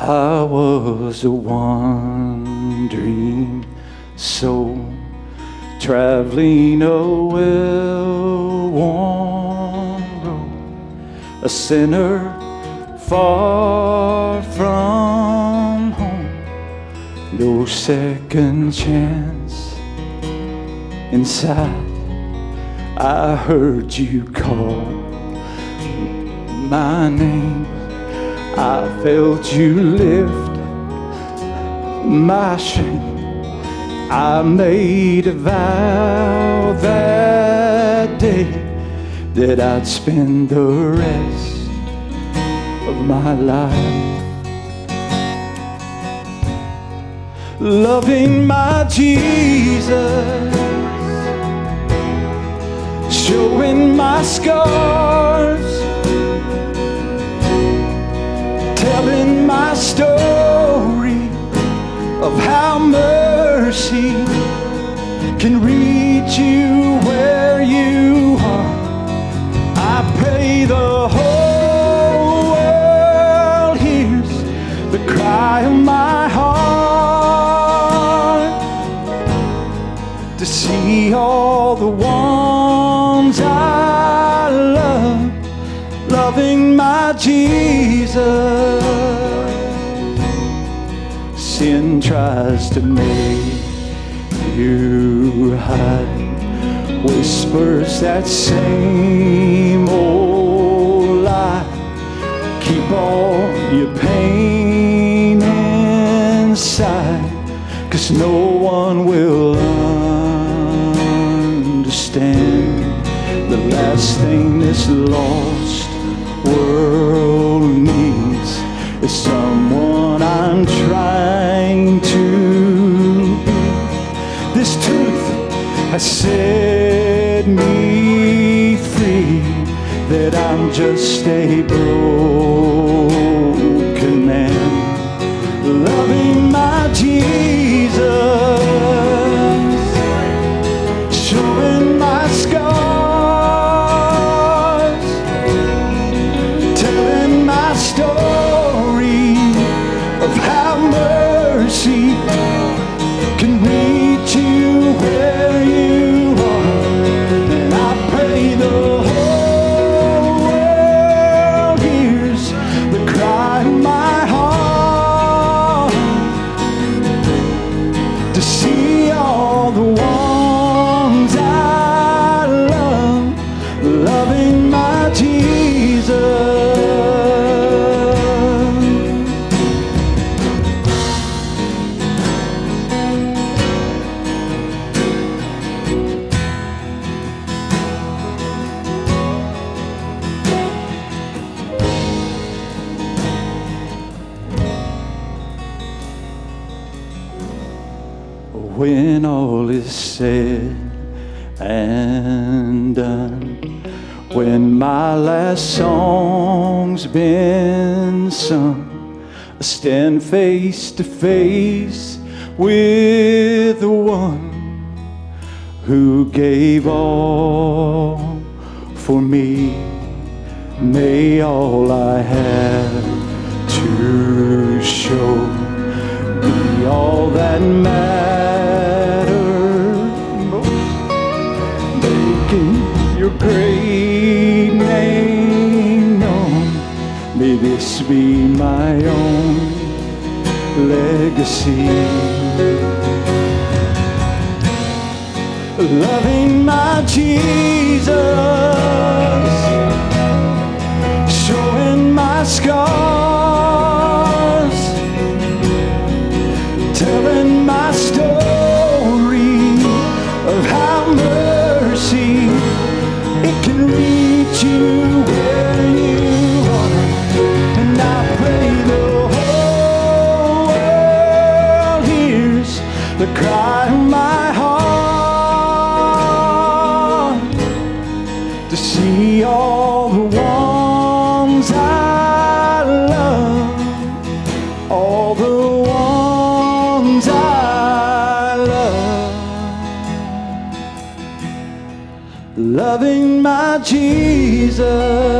I was a wandering soul traveling a well-worn road, a sinner far from home, no second chance inside. I heard you call my name. I felt you lift my shame. I made a vow that day that I'd spend the rest of my life loving my Jesus, showing my scars my story of how mercy can reach you where you are. I pray the whole world hears the cry of my heart to see all the ones I love loving my Jesus. Tries to make you hide, whispers that same old lie. Keep all your pain inside, cause no one will understand the last thing this lost world needs is someone has set me free that I'm just a broken man. Loving my Jesus showing my scars, telling my story of how mercy When all is said and done, when my last song's been sung, I stand face to face with the one who gave all for me. May all I have to show be all that May this be my own legacy. Loving my Jesus, showing my scars telling my story of how mercy it can reach you see all the ones I love all the ones I love, loving my Jesus.